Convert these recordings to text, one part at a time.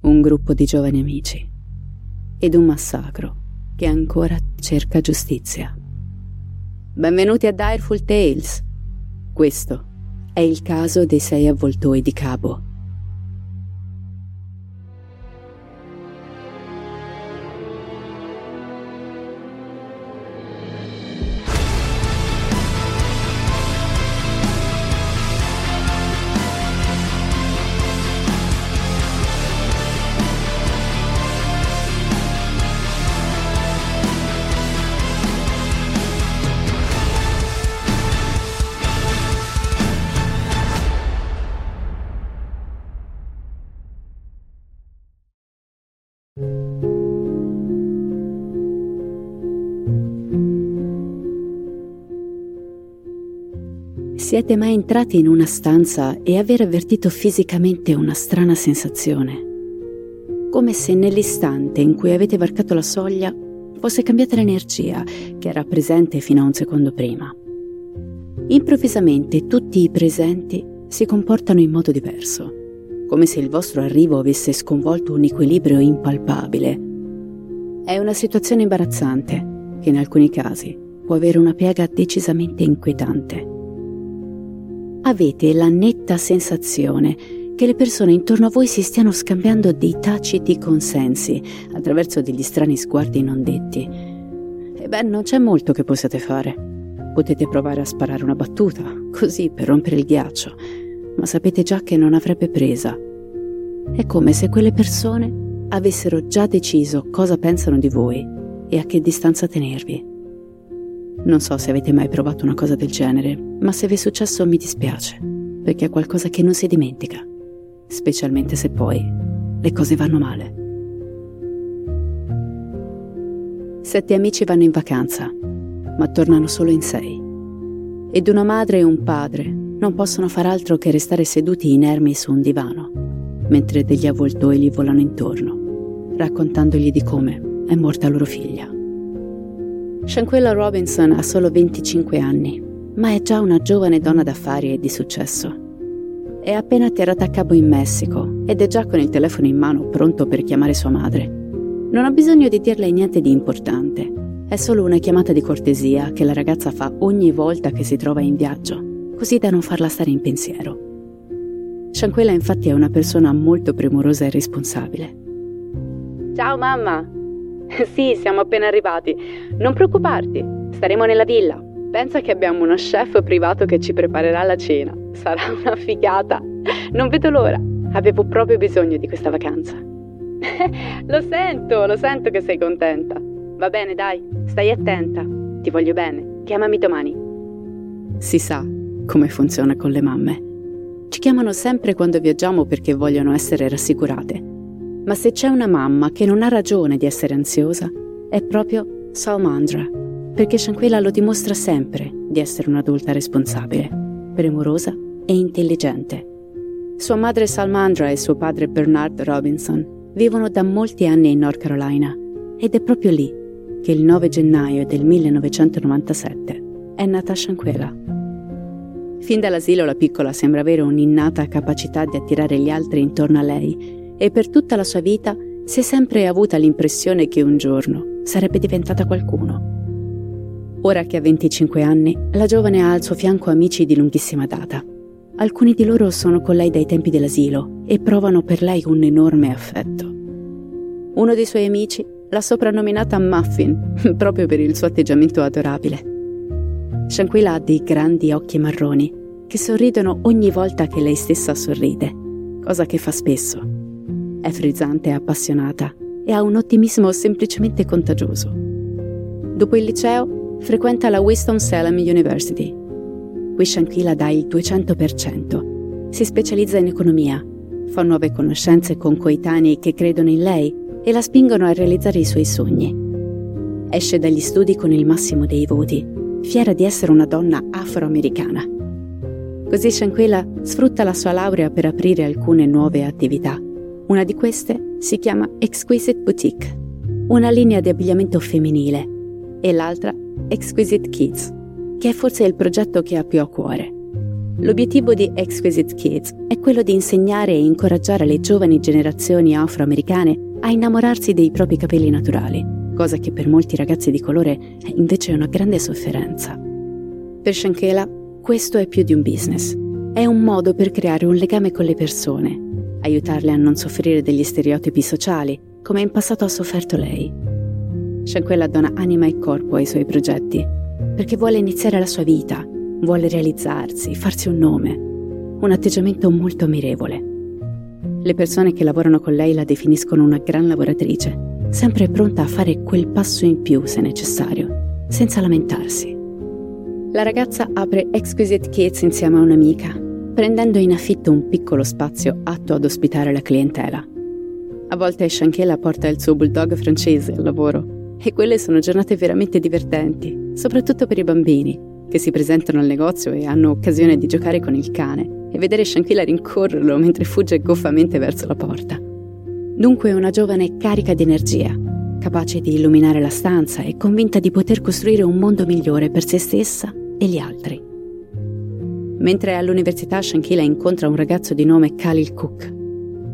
un gruppo di giovani amici ed un massacro che ancora cerca giustizia. Benvenuti a Direful Tales. Questo è il caso dei sei avvoltoi di Cabo. Siete mai entrati in una stanza e aver avvertito fisicamente una strana sensazione? Come se nell'istante in cui avete varcato la soglia fosse cambiata l'energia che era presente fino a un secondo prima. Improvvisamente tutti i presenti si comportano in modo diverso, come se il vostro arrivo avesse sconvolto un equilibrio impalpabile. È una situazione imbarazzante che in alcuni casi può avere una piega decisamente inquietante avete la netta sensazione che le persone intorno a voi si stiano scambiando dei taciti consensi attraverso degli strani sguardi non detti. E beh, non c'è molto che possiate fare. Potete provare a sparare una battuta, così per rompere il ghiaccio, ma sapete già che non avrebbe presa. È come se quelle persone avessero già deciso cosa pensano di voi e a che distanza tenervi. Non so se avete mai provato una cosa del genere, ma se vi è successo mi dispiace, perché è qualcosa che non si dimentica, specialmente se poi le cose vanno male. Sette amici vanno in vacanza, ma tornano solo in sei. Ed una madre e un padre non possono far altro che restare seduti inermi su un divano, mentre degli avvoltoi gli volano intorno, raccontandogli di come è morta loro figlia. Shanquella Robinson ha solo 25 anni, ma è già una giovane donna d'affari e di successo. È appena atterrata a Cabo in Messico ed è già con il telefono in mano pronto per chiamare sua madre. Non ha bisogno di dirle niente di importante, è solo una chiamata di cortesia che la ragazza fa ogni volta che si trova in viaggio, così da non farla stare in pensiero. Shanquella infatti è una persona molto premurosa e responsabile. Ciao mamma, Sì, siamo appena arrivati. Non preoccuparti, staremo nella villa. Pensa che abbiamo uno chef privato che ci preparerà la cena. Sarà una figata. Non vedo l'ora. Avevo proprio bisogno di questa vacanza. lo sento, lo sento che sei contenta. Va bene, dai, stai attenta. Ti voglio bene. Chiamami domani. Si sa come funziona con le mamme. Ci chiamano sempre quando viaggiamo perché vogliono essere rassicurate ma se c'è una mamma che non ha ragione di essere ansiosa, è proprio Salmandra, perché Shanquilla lo dimostra sempre di essere un'adulta responsabile, premurosa e intelligente. Sua madre Salmandra e suo padre Bernard Robinson vivono da molti anni in North Carolina ed è proprio lì che il 9 gennaio del 1997 è nata Shanquella. Fin dall'asilo la piccola sembra avere un'innata capacità di attirare gli altri intorno a lei e per tutta la sua vita si è sempre avuta l'impressione che un giorno sarebbe diventata qualcuno. Ora che ha 25 anni, la giovane ha al suo fianco amici di lunghissima data. Alcuni di loro sono con lei dai tempi dell'asilo e provano per lei un enorme affetto. Uno dei suoi amici l'ha soprannominata Muffin, proprio per il suo atteggiamento adorabile. Shanquilla ha dei grandi occhi marroni che sorridono ogni volta che lei stessa sorride, cosa che fa spesso. È frizzante e appassionata e ha un ottimismo semplicemente contagioso. Dopo il liceo frequenta la Winston-Salem University. Qui Shanquilla dà il 200%. Si specializza in economia, fa nuove conoscenze con coetanei che credono in lei e la spingono a realizzare i suoi sogni. Esce dagli studi con il massimo dei voti fiera di essere una donna afroamericana. Così Shanquilla sfrutta la sua laurea per aprire alcune nuove attività. Una di queste si chiama Exquisite Boutique, una linea di abbigliamento femminile, e l'altra Exquisite Kids, che è forse il progetto che ha più a cuore. L'obiettivo di Exquisite Kids è quello di insegnare e incoraggiare le giovani generazioni afroamericane a innamorarsi dei propri capelli naturali cosa che per molti ragazzi di colore è invece una grande sofferenza. Per Shankela questo è più di un business, è un modo per creare un legame con le persone, aiutarle a non soffrire degli stereotipi sociali, come in passato ha sofferto lei. Shankela dona anima e corpo ai suoi progetti, perché vuole iniziare la sua vita, vuole realizzarsi, farsi un nome, un atteggiamento molto ammirevole. Le persone che lavorano con lei la definiscono una gran lavoratrice sempre pronta a fare quel passo in più se necessario, senza lamentarsi. La ragazza apre Exquisite Kids insieme a un'amica, prendendo in affitto un piccolo spazio atto ad ospitare la clientela. A volte Shankela porta il suo bulldog francese al lavoro e quelle sono giornate veramente divertenti, soprattutto per i bambini, che si presentano al negozio e hanno occasione di giocare con il cane e vedere Shankela rincorrerlo mentre fugge goffamente verso la porta. Dunque una giovane carica di energia, capace di illuminare la stanza e convinta di poter costruire un mondo migliore per se stessa e gli altri. Mentre all'università Shankila incontra un ragazzo di nome Khalil Cook.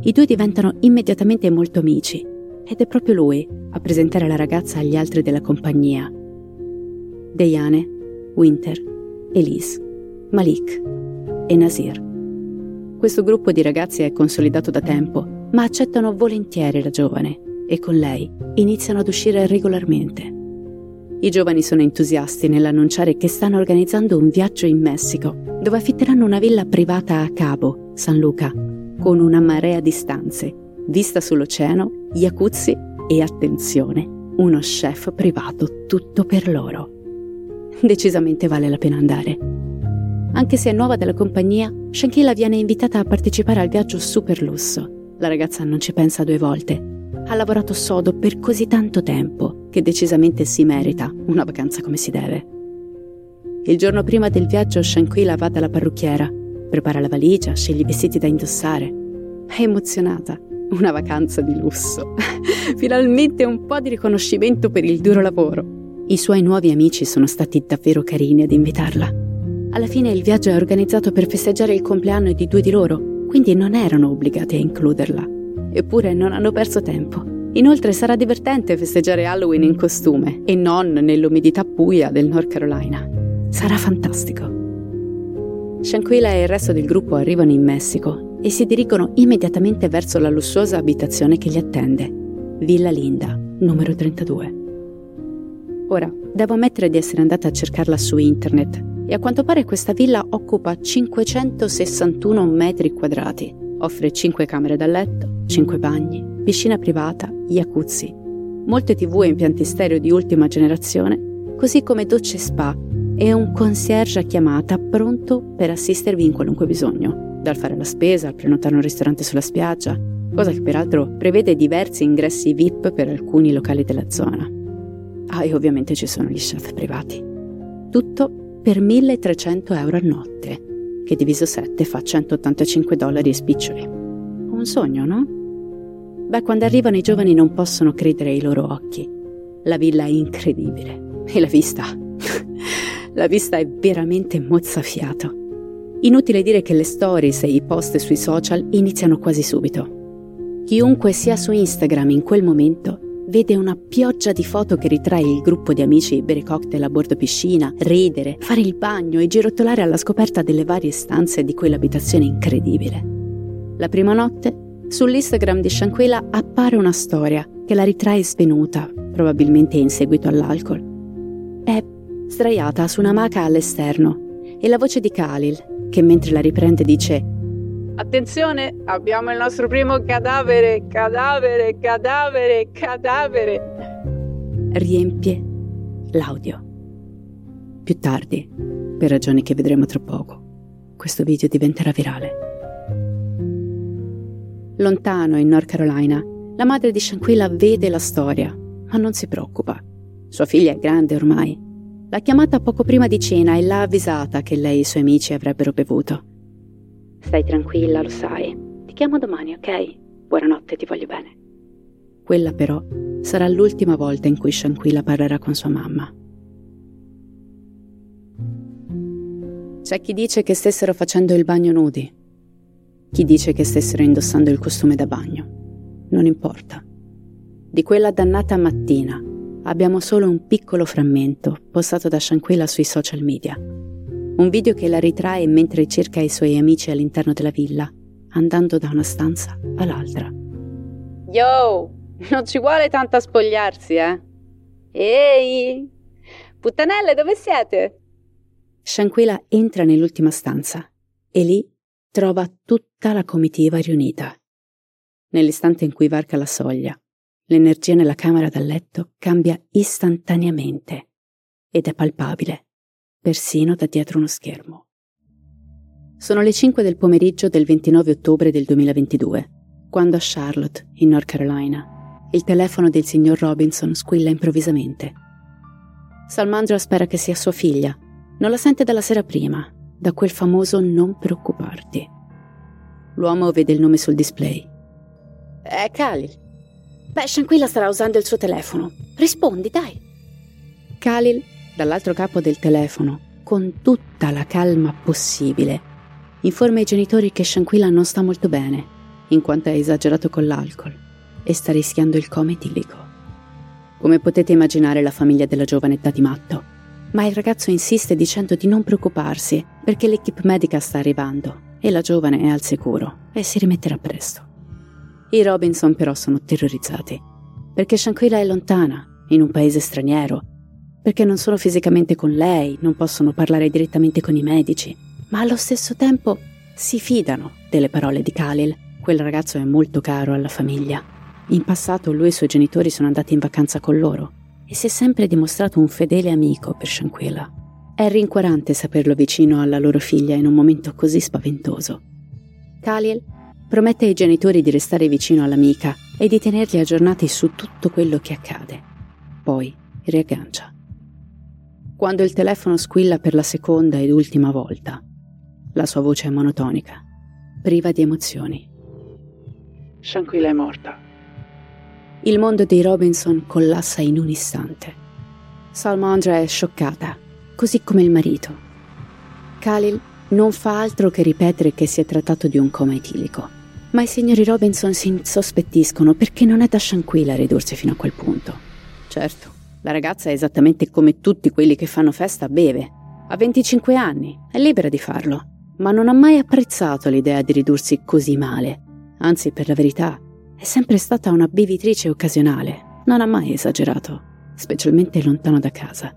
I due diventano immediatamente molto amici ed è proprio lui a presentare la ragazza agli altri della compagnia. Deiane, Winter, Elise, Malik e Nasir. Questo gruppo di ragazzi è consolidato da tempo ma accettano volentieri la giovane e con lei iniziano ad uscire regolarmente. I giovani sono entusiasti nell'annunciare che stanno organizzando un viaggio in Messico, dove affitteranno una villa privata a Cabo, San Luca, con una marea di stanze, vista sull'oceano, jacuzzi e, attenzione, uno chef privato tutto per loro. Decisamente vale la pena andare. Anche se è nuova della compagnia, Shankila viene invitata a partecipare al viaggio super lusso la ragazza non ci pensa due volte. Ha lavorato sodo per così tanto tempo che decisamente si merita una vacanza come si deve. Il giorno prima del viaggio Shanquilla va dalla parrucchiera, prepara la valigia, sceglie i vestiti da indossare. È emozionata. Una vacanza di lusso. Finalmente un po' di riconoscimento per il duro lavoro. I suoi nuovi amici sono stati davvero carini ad invitarla. Alla fine il viaggio è organizzato per festeggiare il compleanno di due di loro quindi non erano obbligati a includerla. Eppure non hanno perso tempo. Inoltre sarà divertente festeggiare Halloween in costume e non nell'umidità buia del North Carolina. Sarà fantastico. Shanquilla e il resto del gruppo arrivano in Messico e si dirigono immediatamente verso la lussuosa abitazione che li attende, Villa Linda, numero 32. Ora, devo ammettere di essere andata a cercarla su internet e a quanto pare questa villa occupa 561 metri quadrati. Offre 5 camere da letto, 5 bagni, piscina privata, jacuzzi, molte tv e impianti stereo di ultima generazione, così come docce spa e un concierge a chiamata pronto per assistervi in qualunque bisogno, dal fare la spesa al prenotare un ristorante sulla spiaggia, cosa che peraltro prevede diversi ingressi VIP per alcuni locali della zona. Ah, e ovviamente ci sono gli chef privati. Tutto per 1300 euro a notte, che diviso 7 fa 185 dollari e spiccioli. Un sogno, no? Beh, quando arrivano i giovani non possono credere ai loro occhi. La villa è incredibile e la vista. la vista è veramente mozzafiato. Inutile dire che le stories e i post sui social iniziano quasi subito. Chiunque sia su Instagram in quel momento vede una pioggia di foto che ritrae il gruppo di amici bere cocktail a bordo piscina, ridere, fare il bagno e girottolare alla scoperta delle varie stanze di quell'abitazione incredibile. La prima notte Sull'Instagram di Shanquilla appare una storia che la ritrae svenuta, probabilmente in seguito all'alcol. È sdraiata su una maca all'esterno e la voce di Khalil, che mentre la riprende dice Attenzione, abbiamo il nostro primo cadavere, cadavere, cadavere, cadavere. Riempie l'audio. Più tardi, per ragioni che vedremo tra poco, questo video diventerà virale. Lontano in North Carolina, la madre di Shanquilla vede la storia, ma non si preoccupa. Sua figlia è grande ormai. L'ha chiamata poco prima di cena e l'ha avvisata che lei e i suoi amici avrebbero bevuto. Stai tranquilla, lo sai. Ti chiamo domani, ok? Buonanotte, ti voglio bene. Quella però sarà l'ultima volta in cui Shanquilla parlerà con sua mamma. C'è chi dice che stessero facendo il bagno nudi, chi dice che stessero indossando il costume da bagno. Non importa. Di quella dannata mattina abbiamo solo un piccolo frammento postato da Shanquilla sui social media. Un video che la ritrae mentre cerca i suoi amici all'interno della villa, andando da una stanza all'altra. Yo, non ci vuole tanto a spogliarsi, eh? Ehi, puttanelle, dove siete? Shanquilla entra nell'ultima stanza e lì trova tutta la comitiva riunita. Nell'istante in cui varca la soglia, l'energia nella camera da letto cambia istantaneamente ed è palpabile persino da dietro uno schermo. Sono le 5 del pomeriggio del 29 ottobre del 2022, quando a Charlotte, in North Carolina, il telefono del signor Robinson squilla improvvisamente. Salmandra spera che sia sua figlia. Non la sente dalla sera prima, da quel famoso non preoccuparti. L'uomo vede il nome sul display. È Khalil. Beh, Shanquilla starà usando il suo telefono. Rispondi, dai. Khalil dall'altro capo del telefono, con tutta la calma possibile, informa i genitori che Shanquilla non sta molto bene, in quanto è esagerato con l'alcol e sta rischiando il coma etilico. Come potete immaginare la famiglia della giovane è di matto, ma il ragazzo insiste dicendo di non preoccuparsi perché l'equipe medica sta arrivando e la giovane è al sicuro e si rimetterà presto. I Robinson però sono terrorizzati perché Shanquilla è lontana, in un paese straniero, perché non sono fisicamente con lei, non possono parlare direttamente con i medici, ma allo stesso tempo si fidano delle parole di Khalil. Quel ragazzo è molto caro alla famiglia. In passato lui e i suoi genitori sono andati in vacanza con loro e si è sempre dimostrato un fedele amico per Shanquilla. È rincuorante saperlo vicino alla loro figlia in un momento così spaventoso. Khalil promette ai genitori di restare vicino all'amica e di tenerli aggiornati su tutto quello che accade. Poi riaggancia quando il telefono squilla per la seconda ed ultima volta. La sua voce è monotonica, priva di emozioni. Shanquilla è morta. Il mondo dei Robinson collassa in un istante. Salmondra è scioccata, così come il marito. Khalil non fa altro che ripetere che si è trattato di un coma etilico. Ma i signori Robinson si insospettiscono perché non è da Shanquilla ridursi fino a quel punto. Certo, la ragazza è esattamente come tutti quelli che fanno festa beve. Ha 25 anni, è libera di farlo, ma non ha mai apprezzato l'idea di ridursi così male. Anzi, per la verità, è sempre stata una bevitrice occasionale, non ha mai esagerato, specialmente lontano da casa.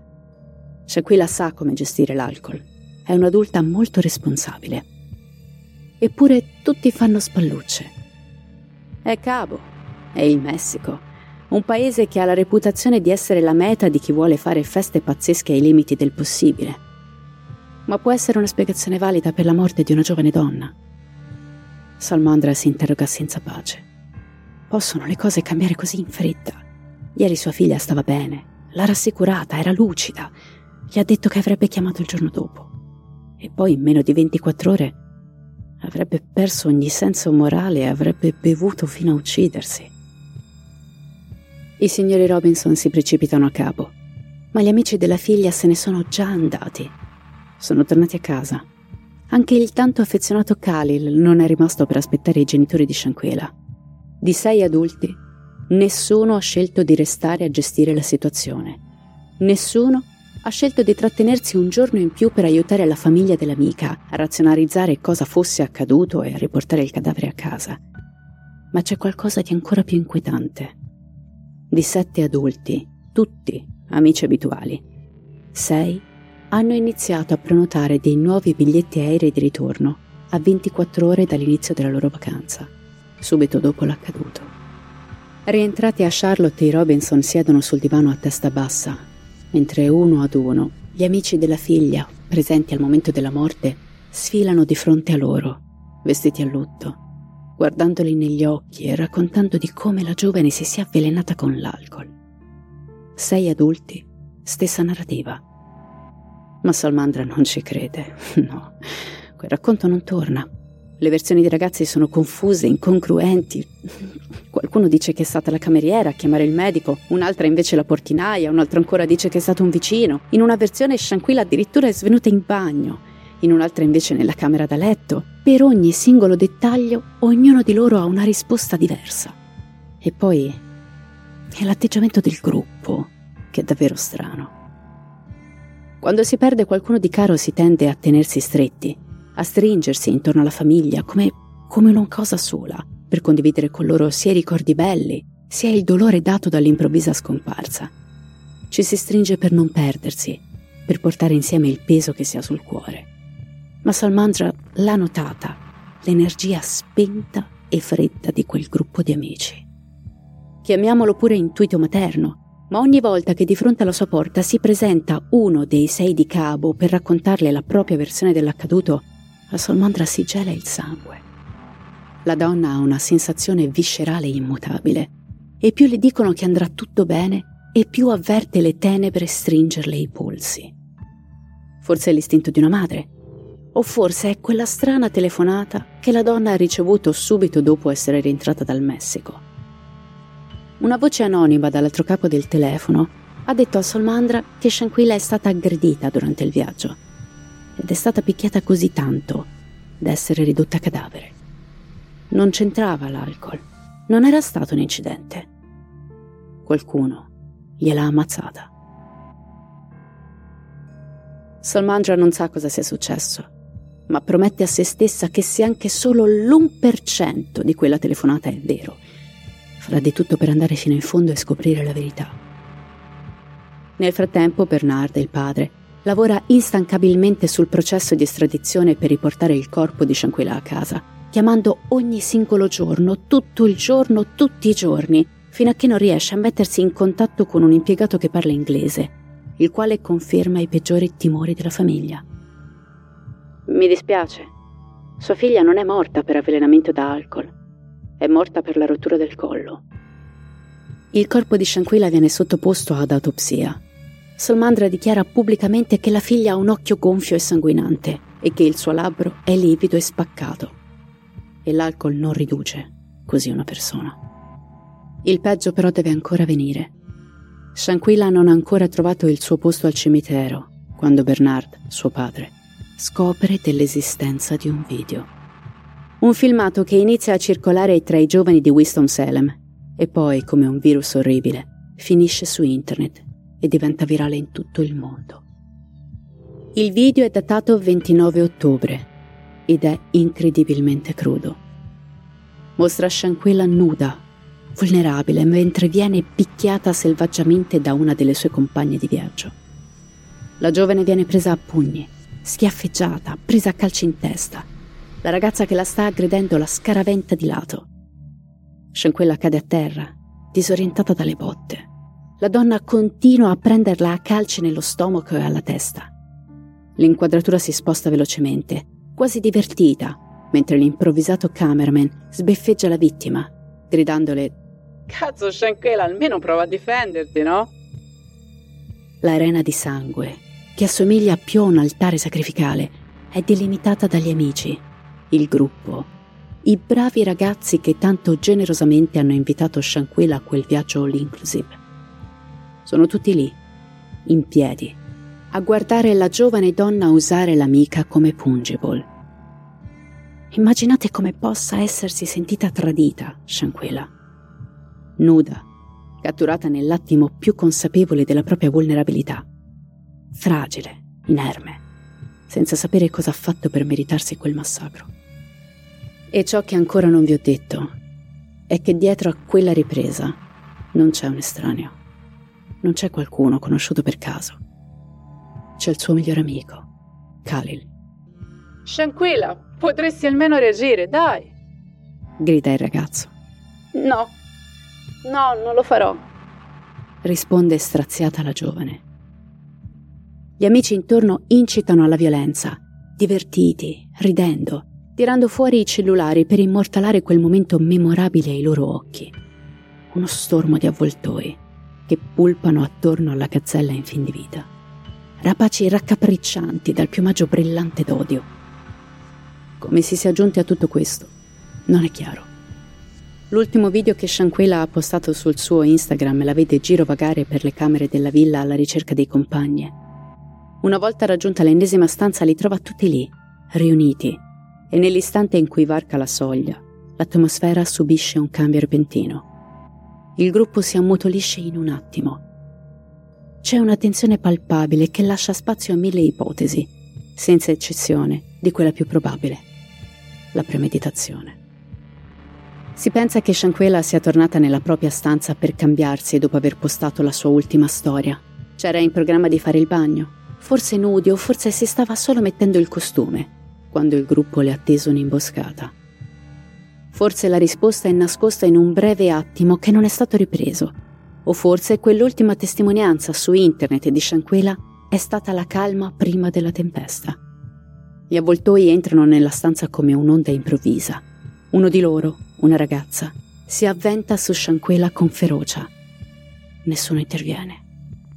Shaquilla sa come gestire l'alcol, è un'adulta molto responsabile. Eppure tutti fanno spallucce. È Cabo, è il Messico, un paese che ha la reputazione di essere la meta di chi vuole fare feste pazzesche ai limiti del possibile. Ma può essere una spiegazione valida per la morte di una giovane donna? Salmandra si interroga senza pace. Possono le cose cambiare così in fretta? Ieri sua figlia stava bene, l'ha rassicurata, era lucida, gli ha detto che avrebbe chiamato il giorno dopo. E poi in meno di 24 ore avrebbe perso ogni senso morale e avrebbe bevuto fino a uccidersi. I signori Robinson si precipitano a capo, ma gli amici della figlia se ne sono già andati. Sono tornati a casa. Anche il tanto affezionato Khalil non è rimasto per aspettare i genitori di Shanquela. Di sei adulti, nessuno ha scelto di restare a gestire la situazione. Nessuno ha scelto di trattenersi un giorno in più per aiutare la famiglia dell'amica a razionalizzare cosa fosse accaduto e a riportare il cadavere a casa. ma c'è qualcosa di ancora più inquietante. Di sette adulti, tutti amici abituali, sei hanno iniziato a prenotare dei nuovi biglietti aerei di ritorno a 24 ore dall'inizio della loro vacanza, subito dopo l'accaduto. Rientrati a Charlotte, i Robinson siedono sul divano a testa bassa, mentre uno ad uno gli amici della figlia, presenti al momento della morte, sfilano di fronte a loro, vestiti a lutto guardandoli negli occhi e raccontando di come la giovane si sia avvelenata con l'alcol. Sei adulti, stessa narrativa. Ma Salmandra non ci crede. No, quel racconto non torna. Le versioni dei ragazzi sono confuse, incongruenti. Qualcuno dice che è stata la cameriera a chiamare il medico, un'altra invece la portinaia, un'altra ancora dice che è stato un vicino. In una versione Shanquilla addirittura è svenuta in bagno in un'altra invece nella camera da letto. Per ogni singolo dettaglio ognuno di loro ha una risposta diversa. E poi è l'atteggiamento del gruppo che è davvero strano. Quando si perde qualcuno di caro si tende a tenersi stretti, a stringersi intorno alla famiglia come, come una cosa sola, per condividere con loro sia i ricordi belli, sia il dolore dato dall'improvvisa scomparsa. Ci si stringe per non perdersi, per portare insieme il peso che si ha sul cuore ma Salmandra l'ha notata, l'energia spenta e fredda di quel gruppo di amici. Chiamiamolo pure intuito materno, ma ogni volta che di fronte alla sua porta si presenta uno dei sei di cabo per raccontarle la propria versione dell'accaduto, a Salmandra si gela il sangue. La donna ha una sensazione viscerale immutabile, e più le dicono che andrà tutto bene, e più avverte le tenebre stringerle i polsi. Forse è l'istinto di una madre, o forse è quella strana telefonata che la donna ha ricevuto subito dopo essere rientrata dal Messico. Una voce anonima dall'altro capo del telefono ha detto a Solmandra che Shanquilla è stata aggredita durante il viaggio ed è stata picchiata così tanto da essere ridotta a cadavere. Non c'entrava l'alcol, non era stato un incidente. Qualcuno gliel'ha ammazzata. Salmandra non sa cosa sia successo ma promette a se stessa che se anche solo l'1% di quella telefonata è vero, farà di tutto per andare fino in fondo e scoprire la verità. Nel frattempo Bernard, il padre, lavora instancabilmente sul processo di estradizione per riportare il corpo di Shanquilla a casa, chiamando ogni singolo giorno, tutto il giorno, tutti i giorni, fino a che non riesce a mettersi in contatto con un impiegato che parla inglese, il quale conferma i peggiori timori della famiglia. Mi dispiace. Sua figlia non è morta per avvelenamento da alcol. È morta per la rottura del collo. Il corpo di Shanquilla viene sottoposto ad autopsia. Solmandra dichiara pubblicamente che la figlia ha un occhio gonfio e sanguinante e che il suo labbro è livido e spaccato. E l'alcol non riduce così una persona. Il peggio però deve ancora venire. Shanquilla non ha ancora trovato il suo posto al cimitero quando Bernard, suo padre, scopre dell'esistenza di un video. Un filmato che inizia a circolare tra i giovani di Winston-Salem e poi, come un virus orribile, finisce su internet e diventa virale in tutto il mondo. Il video è datato 29 ottobre ed è incredibilmente crudo. Mostra Shanquella nuda, vulnerabile, mentre viene picchiata selvaggiamente da una delle sue compagne di viaggio. La giovane viene presa a pugni schiaffeggiata, presa a calci in testa. La ragazza che la sta aggredendo la scaraventa di lato. Shanquella cade a terra, disorientata dalle botte. La donna continua a prenderla a calci nello stomaco e alla testa. L'inquadratura si sposta velocemente, quasi divertita, mentre l'improvvisato cameraman sbeffeggia la vittima, gridandole Cazzo, Shanquella, almeno prova a difenderti, no? L'arena di sangue che assomiglia più a un altare sacrificale, è delimitata dagli amici, il gruppo, i bravi ragazzi che tanto generosamente hanno invitato Shanquilla a quel viaggio all inclusive. Sono tutti lì, in piedi, a guardare la giovane donna usare l'amica come pungible. Immaginate come possa essersi sentita tradita, Shanquilla. Nuda, catturata nell'attimo più consapevole della propria vulnerabilità fragile, inerme, senza sapere cosa ha fatto per meritarsi quel massacro. E ciò che ancora non vi ho detto è che dietro a quella ripresa non c'è un estraneo. Non c'è qualcuno conosciuto per caso. C'è il suo migliore amico, Khalil. Shanquilla, potresti almeno reagire, dai. Grida il ragazzo. No, no, non lo farò. Risponde straziata la giovane. Gli amici intorno incitano alla violenza, divertiti, ridendo, tirando fuori i cellulari per immortalare quel momento memorabile ai loro occhi. Uno stormo di avvoltoi che pulpano attorno alla gazzella in fin di vita. Rapaci raccapriccianti dal piumaggio brillante d'odio. Come si sia giunti a tutto questo, non è chiaro. L'ultimo video che Shanquela ha postato sul suo Instagram la vede girovagare per le camere della villa alla ricerca dei compagni. Una volta raggiunta l'ennesima stanza li trova tutti lì, riuniti, e nell'istante in cui varca la soglia, l'atmosfera subisce un cambio repentino. Il gruppo si ammutolisce in un attimo. C'è una tensione palpabile che lascia spazio a mille ipotesi, senza eccezione di quella più probabile, la premeditazione. Si pensa che Shanquela sia tornata nella propria stanza per cambiarsi dopo aver postato la sua ultima storia. C'era in programma di fare il bagno, forse nudi o forse si stava solo mettendo il costume quando il gruppo le ha teso un'imboscata. Forse la risposta è nascosta in un breve attimo che non è stato ripreso, o forse quell'ultima testimonianza su internet di Shanquela è stata la calma prima della tempesta. Gli avvoltoi entrano nella stanza come un'onda improvvisa. Uno di loro, una ragazza, si avventa su Shanquela con ferocia. Nessuno interviene.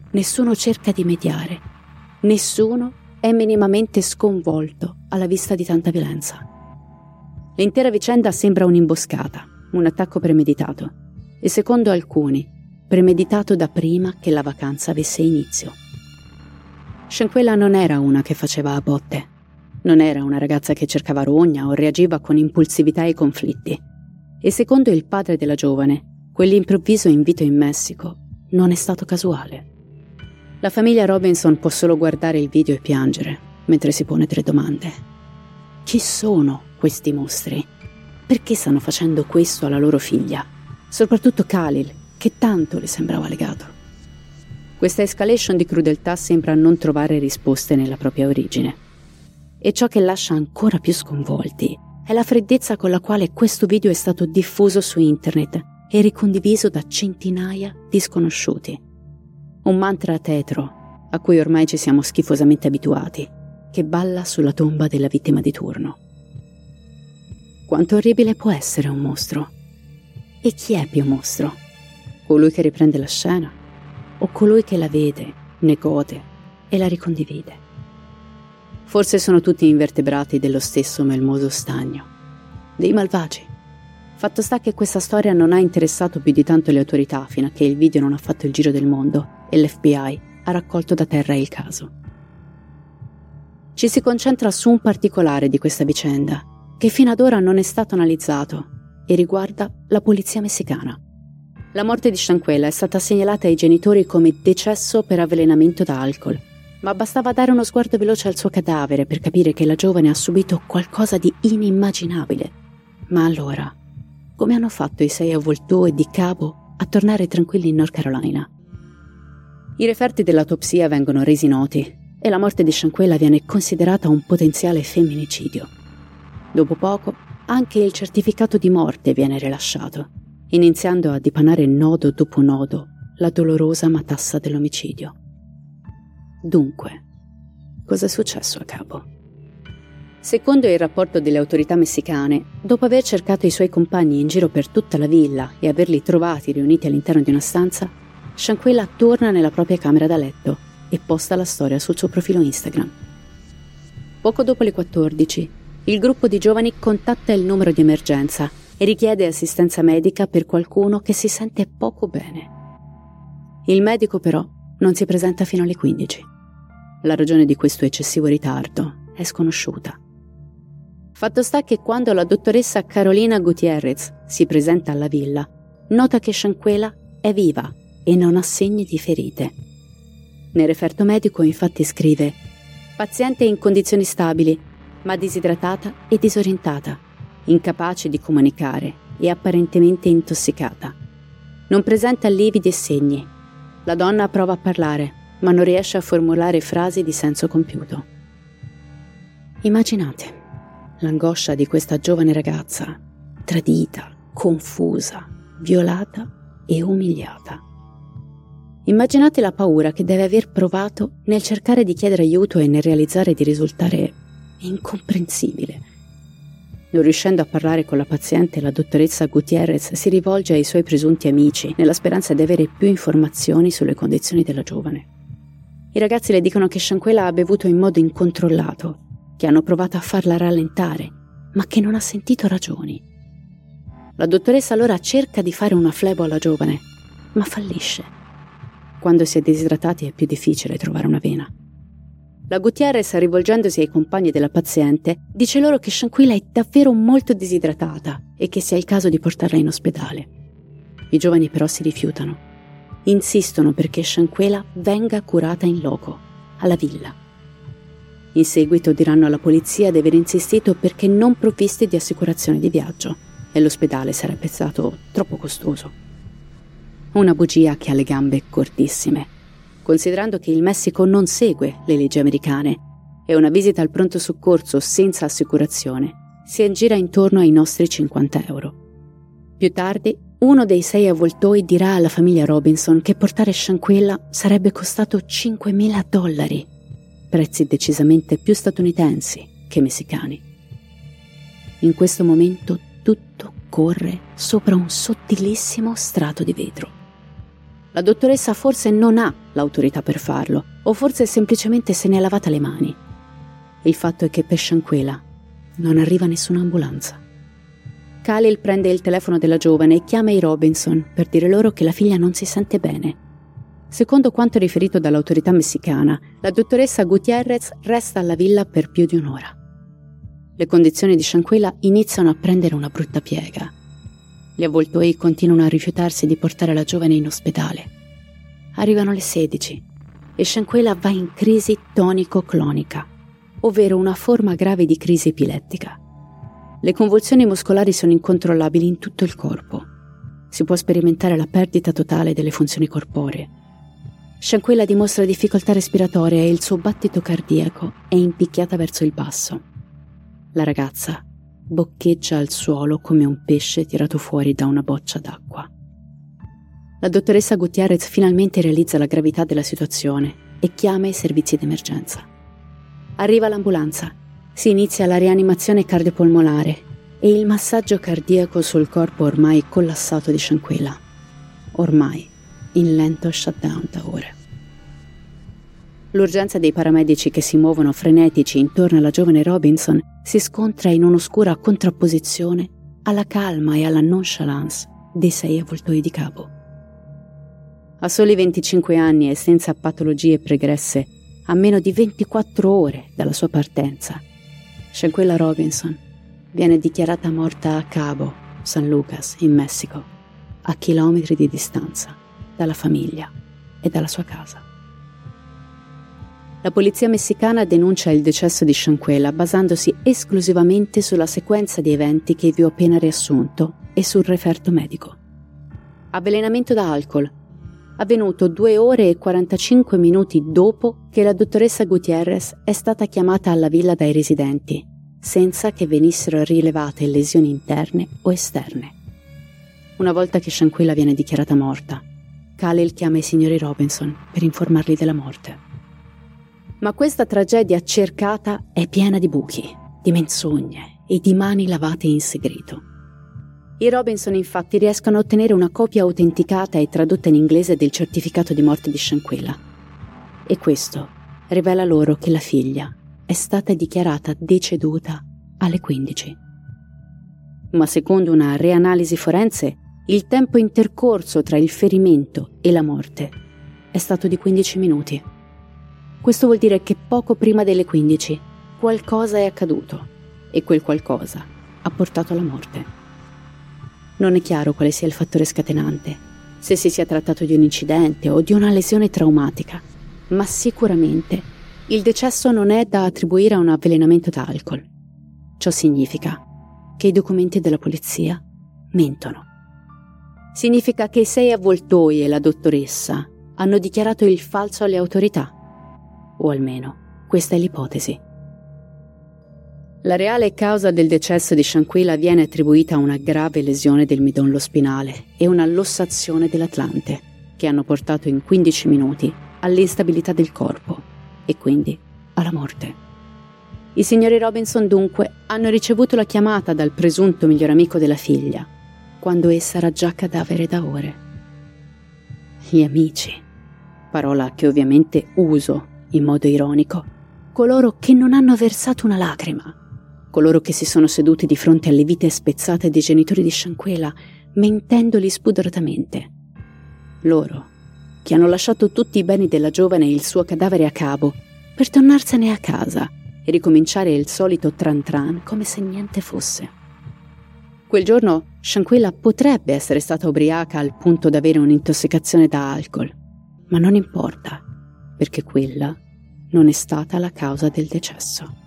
Nessuno cerca di mediare. Nessuno è minimamente sconvolto alla vista di tanta violenza. L'intera vicenda sembra un'imboscata, un attacco premeditato, e secondo alcuni, premeditato da prima che la vacanza avesse inizio. Shanquella non era una che faceva a botte, non era una ragazza che cercava rogna o reagiva con impulsività ai conflitti. E secondo il padre della giovane, quell'improvviso invito in Messico non è stato casuale. La famiglia Robinson può solo guardare il video e piangere mentre si pone tre domande. Chi sono questi mostri? Perché stanno facendo questo alla loro figlia? Soprattutto Khalil, che tanto le sembrava legato. Questa escalation di crudeltà sembra non trovare risposte nella propria origine. E ciò che lascia ancora più sconvolti è la freddezza con la quale questo video è stato diffuso su internet e ricondiviso da centinaia di sconosciuti. Un mantra tetro, a cui ormai ci siamo schifosamente abituati, che balla sulla tomba della vittima di turno. Quanto orribile può essere un mostro? E chi è più mostro? Colui che riprende la scena o colui che la vede, ne gode e la ricondivide? Forse sono tutti invertebrati dello stesso melmoso stagno, dei malvagi. Fatto sta che questa storia non ha interessato più di tanto le autorità fino a che il video non ha fatto il giro del mondo e l'FBI ha raccolto da terra il caso. Ci si concentra su un particolare di questa vicenda, che fino ad ora non è stato analizzato e riguarda la polizia messicana. La morte di Shanquella è stata segnalata ai genitori come decesso per avvelenamento da alcol, ma bastava dare uno sguardo veloce al suo cadavere per capire che la giovane ha subito qualcosa di inimmaginabile. Ma allora, come hanno fatto i sei avvoltoi di Cabo a tornare tranquilli in North Carolina? I referti dell'autopsia vengono resi noti e la morte di Shanquella viene considerata un potenziale femminicidio. Dopo poco, anche il certificato di morte viene rilasciato, iniziando a dipanare nodo dopo nodo la dolorosa matassa dell'omicidio. Dunque, cosa è successo a capo? Secondo il rapporto delle autorità messicane, dopo aver cercato i suoi compagni in giro per tutta la villa e averli trovati riuniti all'interno di una stanza, Shanquella torna nella propria camera da letto e posta la storia sul suo profilo Instagram. Poco dopo le 14, il gruppo di giovani contatta il numero di emergenza e richiede assistenza medica per qualcuno che si sente poco bene. Il medico però non si presenta fino alle 15. La ragione di questo eccessivo ritardo è sconosciuta. Fatto sta che quando la dottoressa Carolina Gutierrez si presenta alla villa, nota che Shanquella è viva e non ha segni di ferite. Nel referto medico infatti scrive paziente in condizioni stabili, ma disidratata e disorientata, incapace di comunicare e apparentemente intossicata. Non presenta lividi e segni. La donna prova a parlare, ma non riesce a formulare frasi di senso compiuto. Immaginate l'angoscia di questa giovane ragazza, tradita, confusa, violata e umiliata. Immaginate la paura che deve aver provato nel cercare di chiedere aiuto e nel realizzare di risultare incomprensibile. Non riuscendo a parlare con la paziente, la dottoressa Gutierrez si rivolge ai suoi presunti amici nella speranza di avere più informazioni sulle condizioni della giovane. I ragazzi le dicono che Shanquella ha bevuto in modo incontrollato, che hanno provato a farla rallentare, ma che non ha sentito ragioni. La dottoressa allora cerca di fare una flebo alla giovane, ma fallisce. Quando si è disidratati è più difficile trovare una vena. La Gutierrez, rivolgendosi ai compagni della paziente, dice loro che Shanquilla è davvero molto disidratata e che sia il caso di portarla in ospedale. I giovani però si rifiutano. Insistono perché Shanquella venga curata in loco, alla villa. In seguito diranno alla polizia di aver insistito perché non provvisti di assicurazione di viaggio e l'ospedale sarebbe stato troppo costoso. Una bugia che ha le gambe cortissime, considerando che il Messico non segue le leggi americane e una visita al pronto soccorso senza assicurazione si aggira intorno ai nostri 50 euro. Più tardi, uno dei sei avvoltoi dirà alla famiglia Robinson che portare Shanquella sarebbe costato 5.000 dollari, prezzi decisamente più statunitensi che messicani. In questo momento tutto corre sopra un sottilissimo strato di vetro. La dottoressa forse non ha l'autorità per farlo, o forse semplicemente se ne è lavata le mani. Il fatto è che per Shanquela non arriva nessuna ambulanza. Khalil prende il telefono della giovane e chiama i Robinson per dire loro che la figlia non si sente bene. Secondo quanto riferito dall'autorità messicana, la dottoressa Gutierrez resta alla villa per più di un'ora. Le condizioni di Shanquela iniziano a prendere una brutta piega. Gli avvoltoi continuano a rifiutarsi di portare la giovane in ospedale. Arrivano le 16 e Shanquela va in crisi tonico-clonica, ovvero una forma grave di crisi epilettica. Le convulsioni muscolari sono incontrollabili in tutto il corpo. Si può sperimentare la perdita totale delle funzioni corporee. Shanquella dimostra difficoltà respiratoria e il suo battito cardiaco è impicchiata verso il basso. La ragazza boccheggia al suolo come un pesce tirato fuori da una boccia d'acqua. La dottoressa Gutierrez finalmente realizza la gravità della situazione e chiama i servizi d'emergenza. Arriva l'ambulanza, si inizia la rianimazione cardiopolmonare e il massaggio cardiaco sul corpo ormai collassato di Shanquella, ormai in lento shutdown da ore. L'urgenza dei paramedici che si muovono frenetici intorno alla giovane Robinson si scontra in un'oscura contrapposizione alla calma e alla nonchalance dei sei avvoltoi di capo. A soli 25 anni e senza patologie pregresse, a meno di 24 ore dalla sua partenza, Shanquella Robinson viene dichiarata morta a Cabo, San Lucas, in Messico, a chilometri di distanza dalla famiglia e dalla sua casa. La polizia messicana denuncia il decesso di Shanquella basandosi esclusivamente sulla sequenza di eventi che vi ho appena riassunto e sul referto medico. Avvelenamento da alcol, avvenuto due ore e 45 minuti dopo che la dottoressa Gutierrez è stata chiamata alla villa dai residenti, senza che venissero rilevate lesioni interne o esterne. Una volta che Shanquella viene dichiarata morta, Khalil chiama i signori Robinson per informarli della morte. Ma questa tragedia cercata è piena di buchi, di menzogne e di mani lavate in segreto. I Robinson infatti riescono a ottenere una copia autenticata e tradotta in inglese del certificato di morte di Shanquella. E questo rivela loro che la figlia è stata dichiarata deceduta alle 15. Ma secondo una reanalisi forense, il tempo intercorso tra il ferimento e la morte è stato di 15 minuti. Questo vuol dire che poco prima delle 15 qualcosa è accaduto e quel qualcosa ha portato alla morte. Non è chiaro quale sia il fattore scatenante, se si sia trattato di un incidente o di una lesione traumatica, ma sicuramente il decesso non è da attribuire a un avvelenamento da alcol. Ciò significa che i documenti della polizia mentono. Significa che i sei avvoltoi e la dottoressa hanno dichiarato il falso alle autorità. O almeno, questa è l'ipotesi. La reale causa del decesso di Shanquilla viene attribuita a una grave lesione del midollo spinale e una lossazione dell'Atlante, che hanno portato in 15 minuti all'instabilità del corpo e quindi alla morte. I signori Robinson dunque hanno ricevuto la chiamata dal presunto miglior amico della figlia, quando essa era già cadavere da ore. Gli amici, parola che ovviamente uso in modo ironico, coloro che non hanno versato una lacrima, coloro che si sono seduti di fronte alle vite spezzate dei genitori di Shanquela, mentendoli spudoratamente. Loro, che hanno lasciato tutti i beni della giovane e il suo cadavere a cabo, per tornarsene a casa e ricominciare il solito tran tran come se niente fosse. Quel giorno Shanquella potrebbe essere stata ubriaca al punto da avere un'intossicazione da alcol, ma non importa, perché quella non è stata la causa del decesso.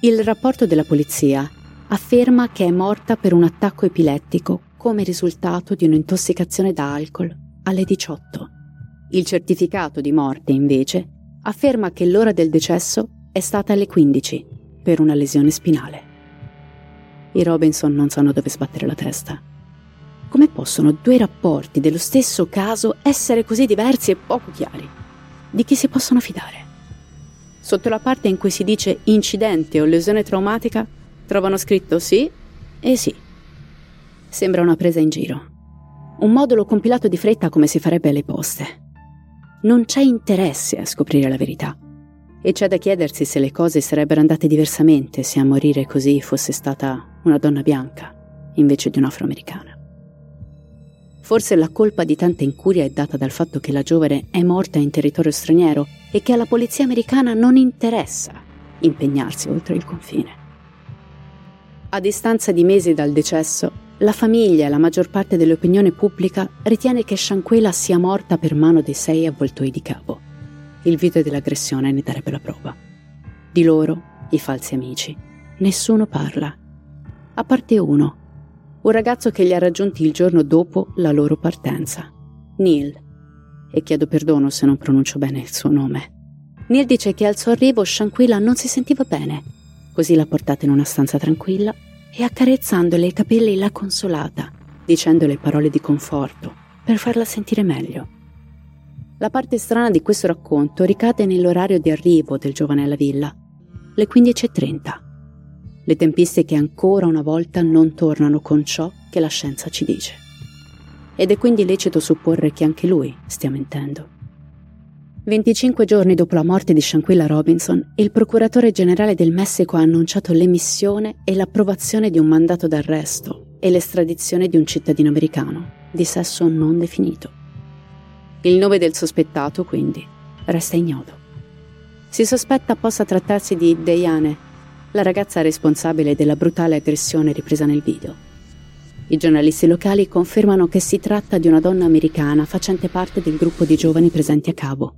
Il rapporto della polizia afferma che è morta per un attacco epilettico come risultato di un'intossicazione da alcol alle 18. Il certificato di morte, invece, afferma che l'ora del decesso è stata alle 15 per una lesione spinale. I Robinson non sanno dove sbattere la testa. Come possono due rapporti dello stesso caso essere così diversi e poco chiari? Di chi si possono fidare? Sotto la parte in cui si dice incidente o lesione traumatica, trovano scritto sì e sì. Sembra una presa in giro. Un modulo compilato di fretta come si farebbe alle poste. Non c'è interesse a scoprire la verità. E c'è da chiedersi se le cose sarebbero andate diversamente se a morire così fosse stata una donna bianca invece di un'afroamericana. Forse la colpa di tanta incuria è data dal fatto che la giovane è morta in territorio straniero e che alla polizia americana non interessa impegnarsi oltre il confine. A distanza di mesi dal decesso, la famiglia e la maggior parte dell'opinione pubblica ritiene che Shanquela sia morta per mano dei sei avvoltoi di capo. Il video dell'aggressione ne darebbe la prova. Di loro, i falsi amici, nessuno parla. A parte uno, un ragazzo che li ha raggiunti il giorno dopo la loro partenza, Neil. E chiedo perdono se non pronuncio bene il suo nome. Neil dice che al suo arrivo Shanquilla non si sentiva bene, così l'ha portata in una stanza tranquilla e accarezzandole i capelli l'ha consolata, dicendole parole di conforto per farla sentire meglio. La parte strana di questo racconto ricade nell'orario di arrivo del giovane alla villa, le 15.30 le tempistiche ancora una volta non tornano con ciò che la scienza ci dice. Ed è quindi lecito supporre che anche lui stia mentendo. 25 giorni dopo la morte di Shanquilla Robinson, il procuratore generale del Messico ha annunciato l'emissione e l'approvazione di un mandato d'arresto e l'estradizione di un cittadino americano di sesso non definito. Il nome del sospettato, quindi, resta ignoto. Si sospetta possa trattarsi di Diane la ragazza responsabile della brutale aggressione ripresa nel video. I giornalisti locali confermano che si tratta di una donna americana facente parte del gruppo di giovani presenti a Cabo.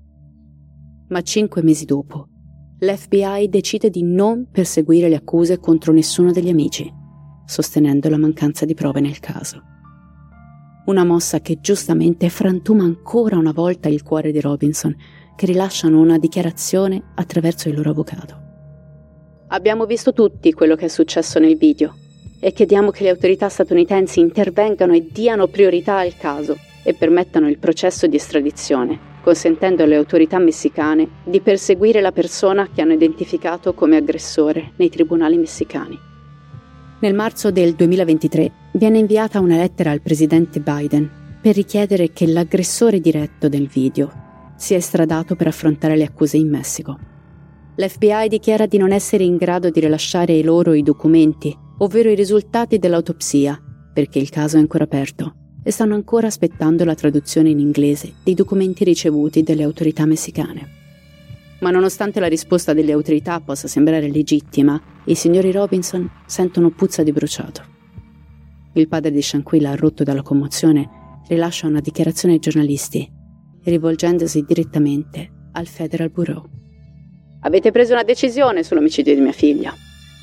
Ma cinque mesi dopo, l'FBI decide di non perseguire le accuse contro nessuno degli amici, sostenendo la mancanza di prove nel caso. Una mossa che giustamente frantuma ancora una volta il cuore di Robinson, che rilasciano una dichiarazione attraverso il loro avvocato. Abbiamo visto tutti quello che è successo nel video e chiediamo che le autorità statunitensi intervengano e diano priorità al caso e permettano il processo di estradizione, consentendo alle autorità messicane di perseguire la persona che hanno identificato come aggressore nei tribunali messicani. Nel marzo del 2023 viene inviata una lettera al presidente Biden per richiedere che l'aggressore diretto del video sia estradato per affrontare le accuse in Messico. L'FBI dichiara di non essere in grado di rilasciare loro i documenti, ovvero i risultati dell'autopsia, perché il caso è ancora aperto e stanno ancora aspettando la traduzione in inglese dei documenti ricevuti dalle autorità messicane. Ma nonostante la risposta delle autorità possa sembrare legittima, i signori Robinson sentono puzza di bruciato. Il padre di Shanquilla, rotto dalla commozione, rilascia una dichiarazione ai giornalisti, rivolgendosi direttamente al Federal Bureau. Avete preso una decisione sull'omicidio di mia figlia.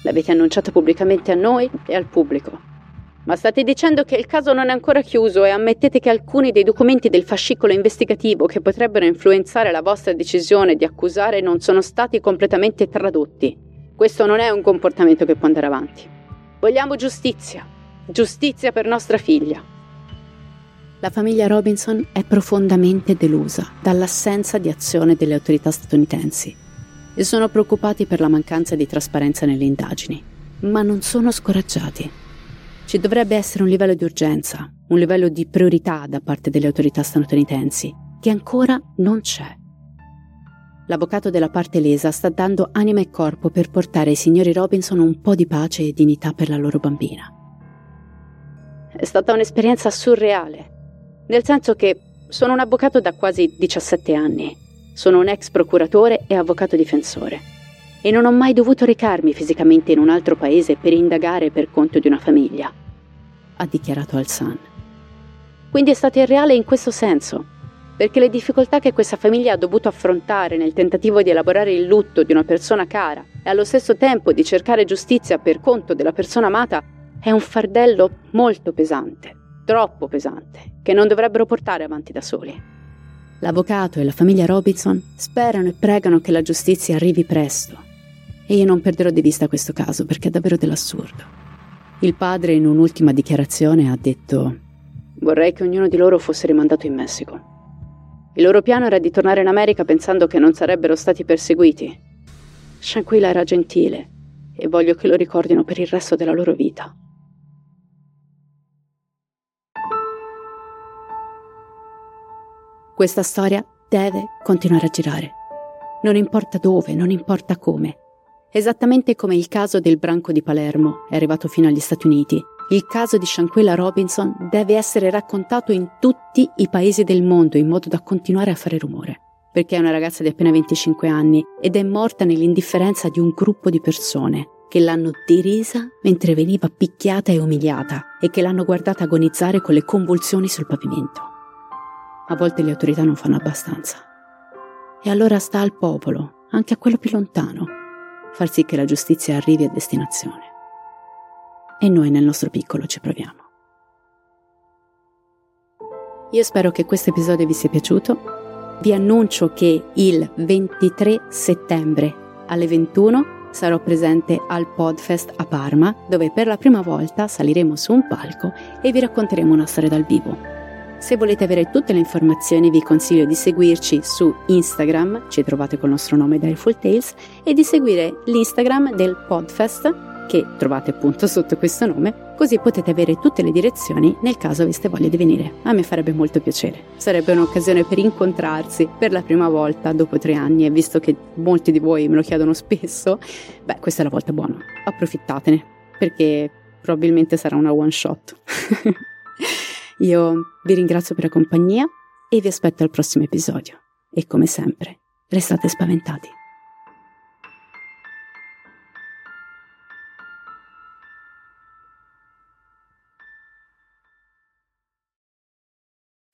L'avete annunciata pubblicamente a noi e al pubblico. Ma state dicendo che il caso non è ancora chiuso e ammettete che alcuni dei documenti del fascicolo investigativo che potrebbero influenzare la vostra decisione di accusare non sono stati completamente tradotti. Questo non è un comportamento che può andare avanti. Vogliamo giustizia. Giustizia per nostra figlia. La famiglia Robinson è profondamente delusa dall'assenza di azione delle autorità statunitensi e sono preoccupati per la mancanza di trasparenza nelle indagini, ma non sono scoraggiati. Ci dovrebbe essere un livello di urgenza, un livello di priorità da parte delle autorità statunitensi, che ancora non c'è. L'avvocato della parte lesa sta dando anima e corpo per portare ai signori Robinson un po' di pace e dignità per la loro bambina. È stata un'esperienza surreale nel senso che sono un avvocato da quasi 17 anni, sono un ex procuratore e avvocato difensore e non ho mai dovuto recarmi fisicamente in un altro paese per indagare per conto di una famiglia, ha dichiarato al Sun. Quindi è stato irreale in questo senso, perché le difficoltà che questa famiglia ha dovuto affrontare nel tentativo di elaborare il lutto di una persona cara e allo stesso tempo di cercare giustizia per conto della persona amata è un fardello molto pesante troppo pesante, che non dovrebbero portare avanti da soli. L'avvocato e la famiglia Robinson sperano e pregano che la giustizia arrivi presto. E io non perderò di vista questo caso perché è davvero dell'assurdo. Il padre in un'ultima dichiarazione ha detto Vorrei che ognuno di loro fosse rimandato in Messico. Il loro piano era di tornare in America pensando che non sarebbero stati perseguiti. Shanquilla era gentile e voglio che lo ricordino per il resto della loro vita. Questa storia deve continuare a girare. Non importa dove, non importa come. Esattamente come il caso del branco di Palermo è arrivato fino agli Stati Uniti, il caso di Shanquella Robinson deve essere raccontato in tutti i paesi del mondo in modo da continuare a fare rumore. Perché è una ragazza di appena 25 anni ed è morta nell'indifferenza di un gruppo di persone che l'hanno derisa mentre veniva picchiata e umiliata e che l'hanno guardata agonizzare con le convulsioni sul pavimento. A volte le autorità non fanno abbastanza. E allora sta al popolo, anche a quello più lontano, far sì che la giustizia arrivi a destinazione. E noi nel nostro piccolo ci proviamo. Io spero che questo episodio vi sia piaciuto. Vi annuncio che il 23 settembre alle 21 sarò presente al Podfest a Parma, dove per la prima volta saliremo su un palco e vi racconteremo una storia dal vivo. Se volete avere tutte le informazioni vi consiglio di seguirci su Instagram, ci trovate col nostro nome Direful Tales, e di seguire l'Instagram del Podfest che trovate appunto sotto questo nome, così potete avere tutte le direzioni nel caso aveste voglia di venire. A me farebbe molto piacere. Sarebbe un'occasione per incontrarsi per la prima volta dopo tre anni e visto che molti di voi me lo chiedono spesso, beh, questa è la volta buona. Approfittatene, perché probabilmente sarà una one shot. Io vi ringrazio per la compagnia e vi aspetto al prossimo episodio. E come sempre, restate spaventati.